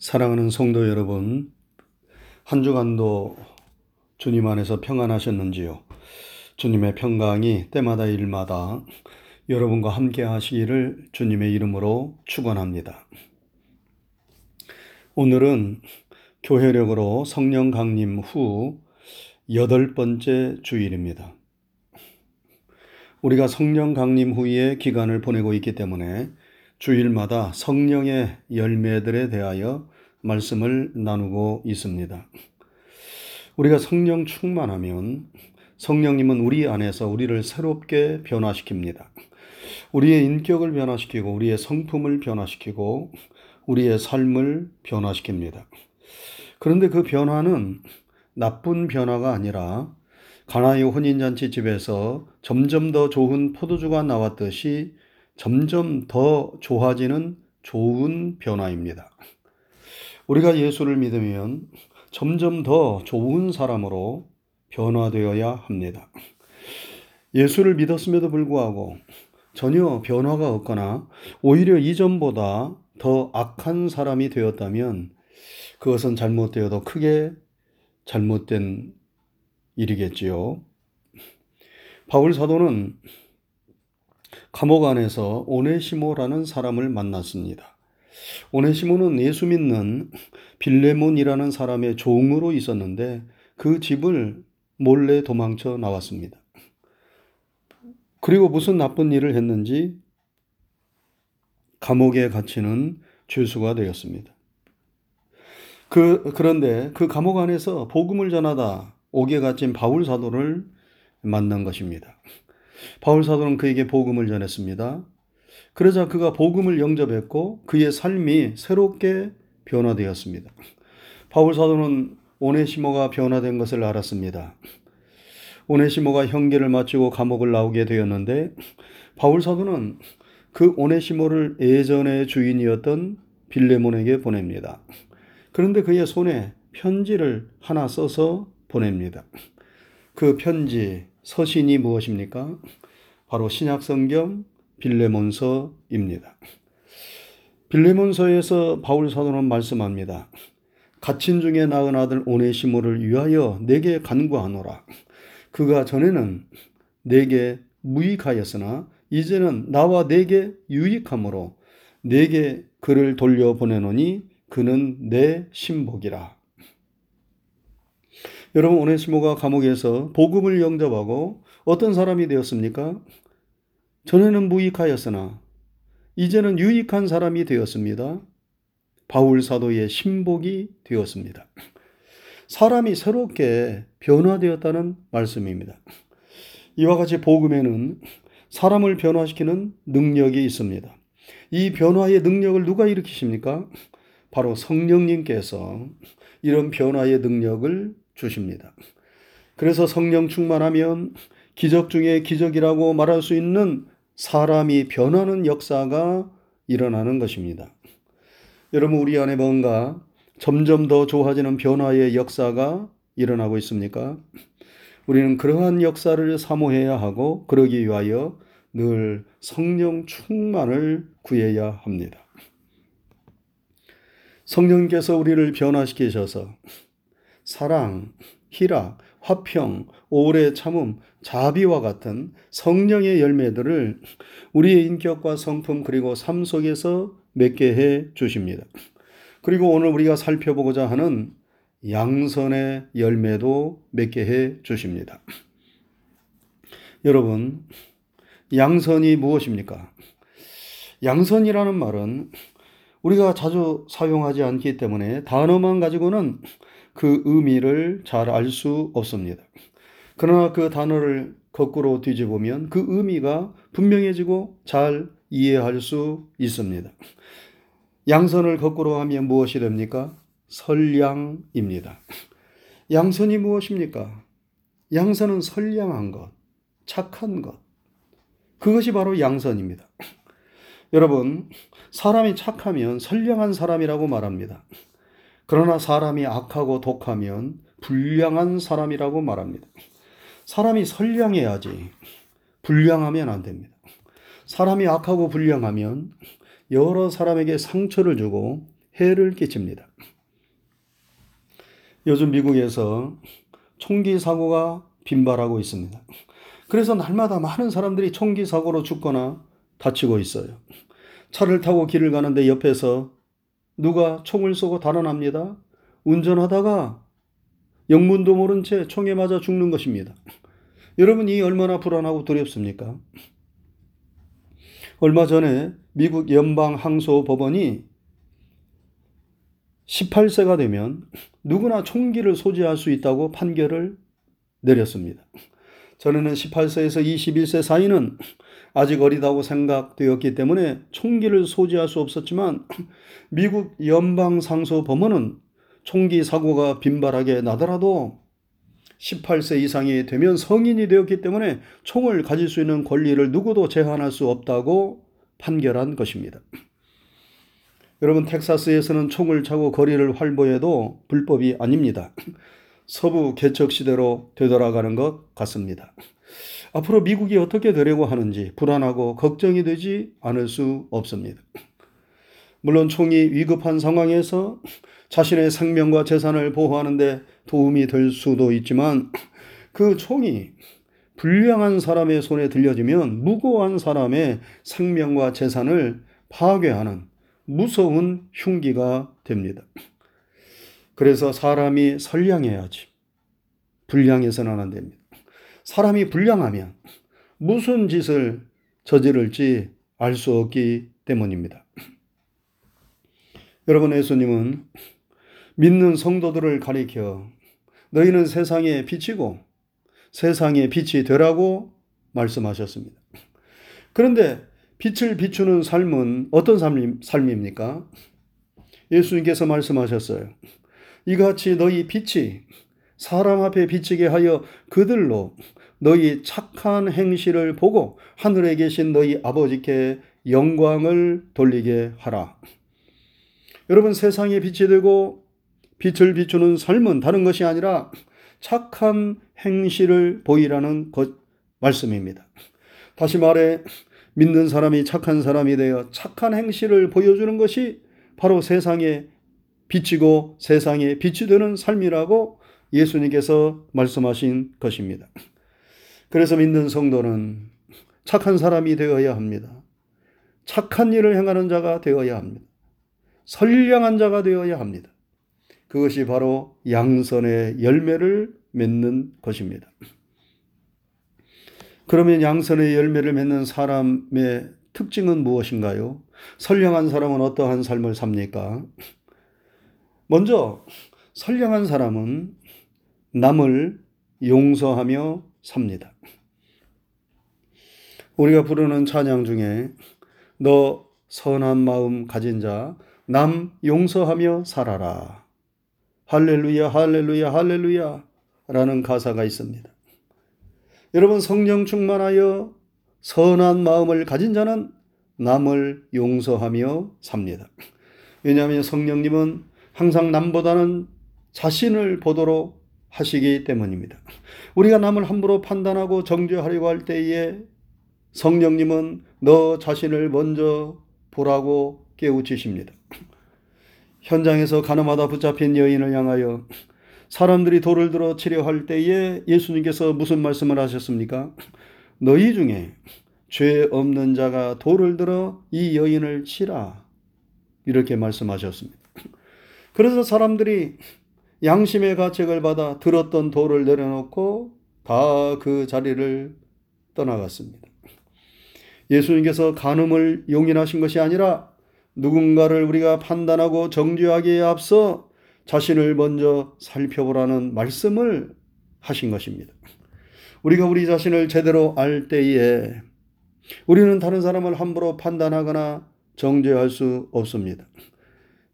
사랑하는 성도 여러분, 한 주간도 주님 안에서 평안하셨는지요? 주님의 평강이 때마다 일마다 여러분과 함께 하시기를 주님의 이름으로 축원합니다. 오늘은 교회력으로 성령 강림 후 여덟 번째 주일입니다. 우리가 성령 강림 후에 기간을 보내고 있기 때문에 주일마다 성령의 열매들에 대하여 말씀을 나누고 있습니다. 우리가 성령 충만하면 성령님은 우리 안에서 우리를 새롭게 변화시킵니다. 우리의 인격을 변화시키고 우리의 성품을 변화시키고 우리의 삶을 변화시킵니다. 그런데 그 변화는 나쁜 변화가 아니라 가나의 혼인잔치 집에서 점점 더 좋은 포도주가 나왔듯이 점점 더 좋아지는 좋은 변화입니다. 우리가 예수를 믿으면 점점 더 좋은 사람으로 변화되어야 합니다. 예수를 믿었음에도 불구하고 전혀 변화가 없거나 오히려 이전보다 더 악한 사람이 되었다면 그것은 잘못되어도 크게 잘못된 일이겠지요. 바울 사도는 감옥 안에서 오네시모라는 사람을 만났습니다. 오네시모는 예수 믿는 빌레몬이라는 사람의 종으로 있었는데 그 집을 몰래 도망쳐 나왔습니다. 그리고 무슨 나쁜 일을 했는지 감옥에 갇히는 죄수가 되었습니다. 그, 그런데 그 감옥 안에서 복음을 전하다 옥에 갇힌 바울 사도를 만난 것입니다. 바울 사도는 그에게 복음을 전했습니다. 그러자 그가 복음을 영접했고 그의 삶이 새롭게 변화되었습니다. 바울 사도는 오네시모가 변화된 것을 알았습니다. 오네시모가 형계를 마치고 감옥을 나오게 되었는데 바울 사도는 그 오네시모를 예전의 주인이었던 빌레몬에게 보냅니다. 그런데 그의 손에 편지를 하나 써서 보냅니다. 그 편지 서신이 무엇입니까? 바로 신약 성경 빌레몬서입니다. 빌레몬서에서 바울 사도는 말씀합니다. 갇힌 중에 낳은 아들 오네시모를 위하여 내게 간구하노라. 그가 전에는 내게 무익하였으나 이제는 나와 내게 유익함으로 내게 그를 돌려보내노니 그는 내 신복이라. 여러분 오네시모가 감옥에서 복음을 영접하고 어떤 사람이 되었습니까? 전에는 무익하였으나 이제는 유익한 사람이 되었습니다. 바울 사도의 신복이 되었습니다. 사람이 새롭게 변화되었다는 말씀입니다. 이와 같이 복음에는 사람을 변화시키는 능력이 있습니다. 이 변화의 능력을 누가 일으키십니까? 바로 성령님께서 이런 변화의 능력을 주십니다. 그래서 성령 충만하면 기적 중에 기적이라고 말할 수 있는 사람이 변하는 역사가 일어나는 것입니다. 여러분, 우리 안에 뭔가 점점 더 좋아지는 변화의 역사가 일어나고 있습니까? 우리는 그러한 역사를 사모해야 하고 그러기 위하여 늘 성령 충만을 구해야 합니다. 성령께서 우리를 변화시키셔서 사랑, 희락, 화평, 오래 참음, 자비와 같은 성령의 열매들을 우리의 인격과 성품 그리고 삶 속에서 맺게 해 주십니다. 그리고 오늘 우리가 살펴보고자 하는 양선의 열매도 맺게 해 주십니다. 여러분, 양선이 무엇입니까? 양선이라는 말은 우리가 자주 사용하지 않기 때문에 단어만 가지고는 그 의미를 잘 알 수 없습니다. 그러나 그 단어를 거꾸로 뒤집으면 그 의미가 분명해지고 잘 이해할 수 있습니다. 양선을 거꾸로 하면 무엇이 됩니까? 선량입니다. 양선이 무엇입니까? 양선은 선량한 것, 착한 것. 그것이 바로 양선입니다. 여러분, 사람이 착하면 선량한 사람이라고 말합니다. 그러나 사람이 악하고 독하면 불량한 사람이라고 말합니다. 사람이 선량해야지 불량하면 안 됩니다. 사람이 악하고 불량하면 여러 사람에게 상처를 주고 해를 끼칩니다. 요즘 미국에서 총기 사고가 빈발하고 있습니다. 그래서 날마다 많은 사람들이 총기 사고로 죽거나 다치고 있어요. 차를 타고 길을 가는데 옆에서 누가 총을 쏘고 달아납니다. 운전하다가 영문도 모른 채 총에 맞아 죽는 것입니다. 여러분 이 얼마나 불안하고 두렵습니까? 얼마 전에 미국 연방 항소 법원이 18세가 되면 누구나 총기를 소지할 수 있다고 판결을 내렸습니다. 전에는 18세에서 21세 사이는 아직 어리다고 생각되었기 때문에 총기를 소지할 수 없었지만 미국 연방 상소 법원은 총기 사고가 빈발하게 나더라도 18세 이상이 되면 성인이 되었기 때문에 총을 가질 수 있는 권리를 누구도 제한할 수 없다고 판결한 것입니다. 여러분, 텍사스에서는 총을 차고 거리를 활보해도 불법이 아닙니다. 서부 개척 시대로 되돌아가는 것 같습니다. 앞으로 미국이 어떻게 되려고 하는지 불안하고 걱정이 되지 않을 수 없습니다. 물론 총이 위급한 상황에서 자신의 생명과 재산을 보호하는데 도움이 될 수도 있지만 그 총이 불량한 사람의 손에 들려지면 무고한 사람의 생명과 재산을 파괴하는 무서운 흉기가 됩니다. 그래서 사람이 선량해야지. 불량해서는 안 됩니다. 사람이 불량하면 무슨 짓을 저지를지 알 수 없기 때문입니다. 여러분, 예수님은 믿는 성도들을 가리켜 너희는 세상의 빛이고 세상의 빛이 되라고 말씀하셨습니다. 그런데 빛을 비추는 삶은 어떤 삶입니까? 예수님께서 말씀하셨어요. 이같이 너희 빛이 사람 앞에 비치게 하여 그들로 너희 착한 행실을 보고 하늘에 계신 너희 아버지께 영광을 돌리게 하라. 여러분 세상에 빛이 되고 빛을 비추는 삶은 다른 것이 아니라 착한 행실을 보이라는 것 말씀입니다. 다시 말해 믿는 사람이 착한 사람이 되어 착한 행실을 보여주는 것이 바로 세상에 비치고 세상에 빛이 되는 삶이라고 예수님께서 말씀하신 것입니다. 그래서 믿는 성도는 착한 사람이 되어야 합니다. 착한 일을 행하는 자가 되어야 합니다. 선량한 자가 되어야 합니다. 그것이 바로 양선의 열매를 맺는 것입니다. 그러면 양선의 열매를 맺는 사람의 특징은 무엇인가요? 선량한 사람은 어떠한 삶을 삽니까? 먼저 선량한 사람은 남을 용서하며 삽니다. 우리가 부르는 찬양 중에 너 선한 마음 가진 자, 남 용서하며 살아라. 할렐루야, 할렐루야, 할렐루야 라는 가사가 있습니다. 여러분 성령 충만하여 선한 마음을 가진 자는 남을 용서하며 삽니다. 왜냐하면 성령님은 항상 남보다는 자신을 보도록 하시기 때문입니다. 우리가 남을 함부로 판단하고 정죄하려고 할 때에 성령님은 너 자신을 먼저 보라고 깨우치십니다. 현장에서 가늠하다 붙잡힌 여인을 향하여 사람들이 돌을 들어 치려 할 때에 예수님께서 무슨 말씀을 하셨습니까? 너희 중에 죄 없는 자가 돌을 들어 이 여인을 치라. 이렇게 말씀하셨습니다. 그래서 사람들이 양심의 가책을 받아 들었던 돌을 내려놓고 다 그 자리를 떠나갔습니다. 예수님께서 간음을 용인하신 것이 아니라 누군가를 우리가 판단하고 정죄하기에 앞서 자신을 먼저 살펴보라는 말씀을 하신 것입니다. 우리가 우리 자신을 제대로 알 때에 우리는 다른 사람을 함부로 판단하거나 정죄할 수 없습니다.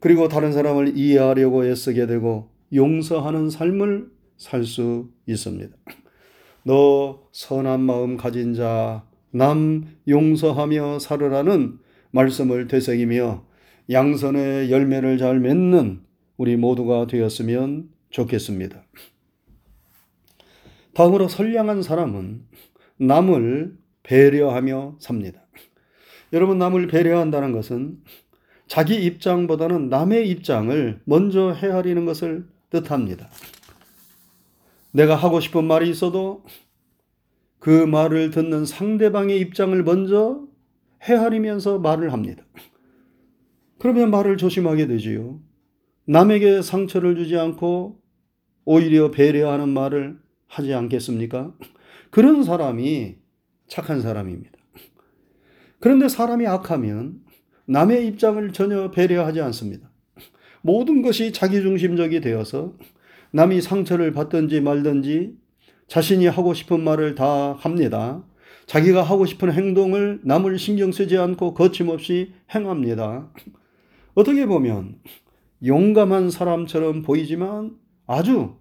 그리고 다른 사람을 이해하려고 애쓰게 되고 용서하는 삶을 살 수 있습니다. 너 선한 마음 가진 자, 남 용서하며 살으라는 말씀을 되새기며 양선의 열매를 잘 맺는 우리 모두가 되었으면 좋겠습니다. 다음으로 선량한 사람은 남을 배려하며 삽니다. 여러분, 남을 배려한다는 것은 자기 입장보다는 남의 입장을 먼저 헤아리는 것을 뜻합니다. 내가 하고 싶은 말이 있어도 그 말을 듣는 상대방의 입장을 먼저 헤아리면서 말을 합니다. 그러면 말을 조심하게 되지요. 남에게 상처를 주지 않고 오히려 배려하는 말을 하지 않겠습니까? 그런 사람이 착한 사람입니다. 그런데 사람이 악하면 남의 입장을 전혀 배려하지 않습니다. 모든 것이 자기중심적이 되어서 남이 상처를 받든지 말든지 자신이 하고 싶은 말을 다 합니다. 자기가 하고 싶은 행동을 남을 신경 쓰지 않고 거침없이 행합니다. 어떻게 보면 용감한 사람처럼 보이지만 아주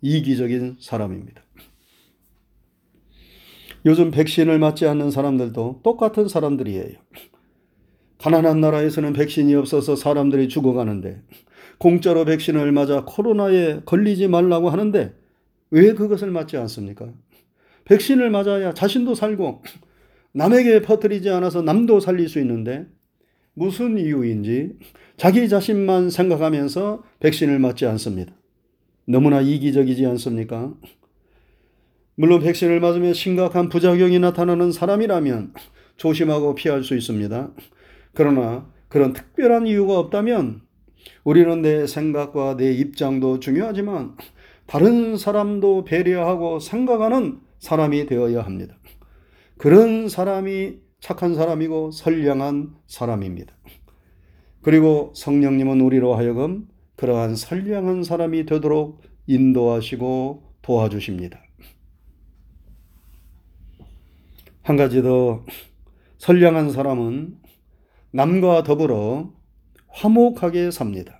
이기적인 사람입니다. 요즘 백신을 맞지 않는 사람들도 똑같은 사람들이에요. 가난한 나라에서는 백신이 없어서 사람들이 죽어가는데 공짜로 백신을 맞아 코로나에 걸리지 말라고 하는데 왜 그것을 맞지 않습니까? 백신을 맞아야 자신도 살고 남에게 퍼뜨리지 않아서 남도 살릴 수 있는데 무슨 이유인지 자기 자신만 생각하면서 백신을 맞지 않습니다. 너무나 이기적이지 않습니까? 물론 백신을 맞으면 심각한 부작용이 나타나는 사람이라면 조심하고 피할 수 있습니다. 그러나 그런 특별한 이유가 없다면 우리는 내 생각과 내 입장도 중요하지만 다른 사람도 배려하고 생각하는 사람이 되어야 합니다. 그런 사람이 착한 사람이고 선량한 사람입니다. 그리고 성령님은 우리로 하여금 그러한 선량한 사람이 되도록 인도하시고 도와주십니다. 한 가지 더 선량한 사람은 남과 더불어 화목하게 삽니다.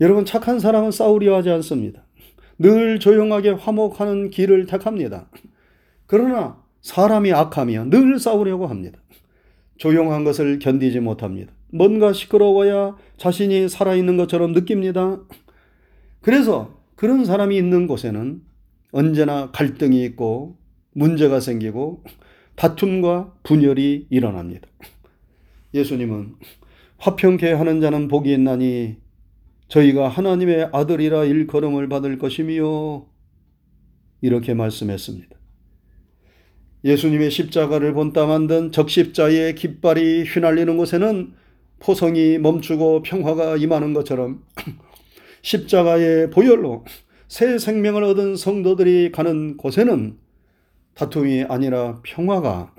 여러분 착한 사람은 싸우려 하지 않습니다. 늘 조용하게 화목하는 길을 택합니다. 그러나 사람이 악하면 늘 싸우려고 합니다. 조용한 것을 견디지 못합니다. 뭔가 시끄러워야 자신이 살아있는 것처럼 느낍니다. 그래서 그런 사람이 있는 곳에는 언제나 갈등이 있고 문제가 생기고 다툼과 분열이 일어납니다. 예수님은 화평케 하는 자는 복이 있나니 저희가 하나님의 아들이라 일컬음을 받을 것이며 이렇게 말씀했습니다. 예수님의 십자가를 본따 만든 적십자의 깃발이 휘날리는 곳에는 포성이 멈추고 평화가 임하는 것처럼 십자가의 보혈로 새 생명을 얻은 성도들이 가는 곳에는 다툼이 아니라 평화가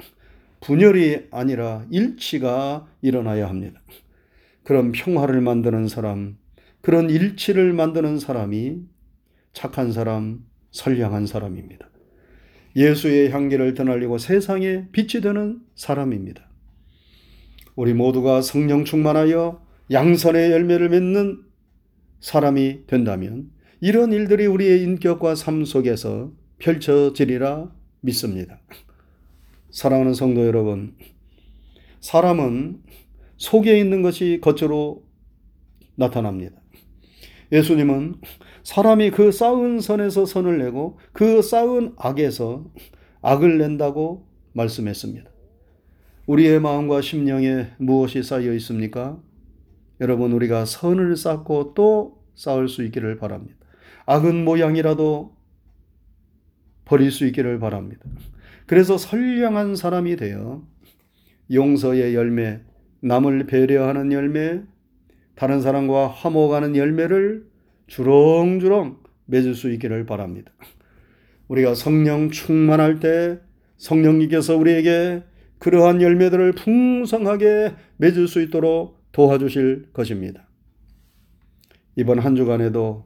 분열이 아니라 일치가 일어나야 합니다. 그런 평화를 만드는 사람, 그런 일치를 만드는 사람이 착한 사람, 선량한 사람입니다. 예수의 향기를 드날리고 세상에 빛이 되는 사람입니다. 우리 모두가 성령 충만하여 양선의 열매를 맺는 사람이 된다면 이런 일들이 우리의 인격과 삶 속에서 펼쳐지리라 믿습니다. 사랑하는 성도 여러분, 사람은 속에 있는 것이 겉으로 나타납니다. 예수님은 사람이 그 쌓은 선에서 선을 내고 그 쌓은 악에서 악을 낸다고 말씀했습니다. 우리의 마음과 심령에 무엇이 쌓여 있습니까? 여러분, 우리가 선을 쌓고 또 쌓을 수 있기를 바랍니다. 악은 모양이라도 버릴 수 있기를 바랍니다. 그래서 선량한 사람이 되어 용서의 열매, 남을 배려하는 열매, 다른 사람과 화목하는 열매를 주렁주렁 맺을 수 있기를 바랍니다. 우리가 성령 충만할 때 성령님께서 우리에게 그러한 열매들을 풍성하게 맺을 수 있도록 도와주실 것입니다. 이번 한 주간에도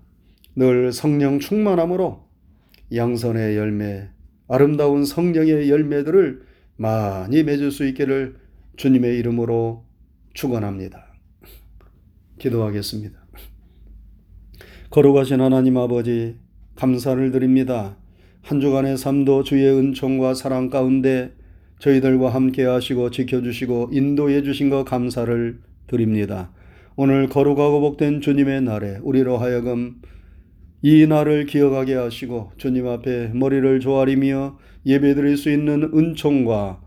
늘 성령 충만함으로 양선의 열매, 아름다운 성령의 열매들을 많이 맺을 수 있기를 주님의 이름으로 축원합니다. 기도하겠습니다. 거룩하신 하나님 아버지 감사를 드립니다. 한 주간의 삶도 주의 은총과 사랑 가운데 저희들과 함께 하시고 지켜주시고 인도해 주신 것 감사를 드립니다. 오늘 거룩하고 복된 주님의 날에 우리로 하여금 이 날을 기억하게 하시고 주님 앞에 머리를 조아리며 예배드릴 수 있는 은총과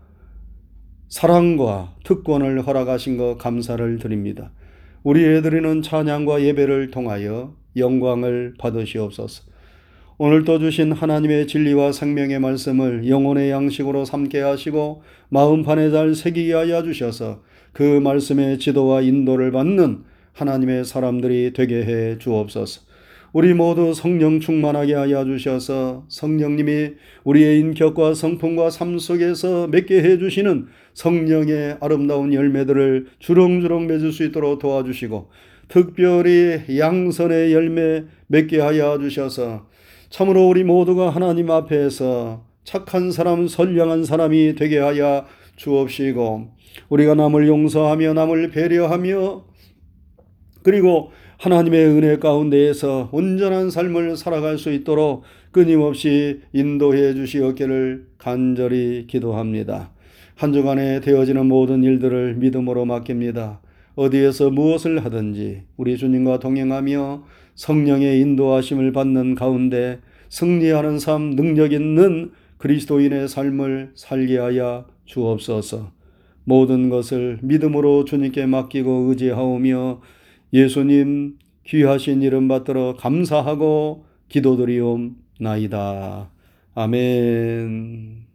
사랑과 특권을 허락하신 것 감사를 드립니다. 우리의 드리는 찬양과 예배를 통하여 영광을 받으시옵소서. 오늘도 주신 하나님의 진리와 생명의 말씀을 영혼의 양식으로 삼게 하시고 마음판에 잘 새기게 하여 주셔서 그 말씀의 지도와 인도를 받는 하나님의 사람들이 되게 해 주옵소서. 우리 모두 성령 충만하게 하여 주셔서 성령님이 우리의 인격과 성품과 삶 속에서 맺게 해 주시는 성령의 아름다운 열매들을 주렁주렁 맺을 수 있도록 도와주시고 특별히 양선의 열매 맺게 하여 주셔서 참으로 우리 모두가 하나님 앞에서 착한 사람, 선량한 사람이 되게 하여 주옵시고 우리가 남을 용서하며 남을 배려하며 그리고 하나님의 은혜 가운데에서 온전한 삶을 살아갈 수 있도록 끊임없이 인도해 주시었기를 간절히 기도합니다. 한 주간에 되어지는 모든 일들을 믿음으로 맡깁니다. 어디에서 무엇을 하든지 우리 주님과 동행하며 성령의 인도하심을 받는 가운데 승리하는 삶, 능력 있는 그리스도인의 삶을 살게 하여 주옵소서. 모든 것을 믿음으로 주님께 맡기고 의지하오며 예수님 귀하신 이름 받들어 감사하고 기도드리옵나이다. 아멘.